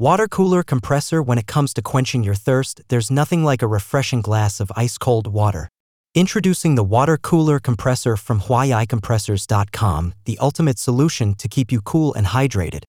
Water cooler compressor when it comes to quenching your thirst, there's nothing like a refreshing glass of ice-cold water. Introducing the water cooler compressor from HuayiCompressors.com, the ultimate solution to keep you cool and hydrated.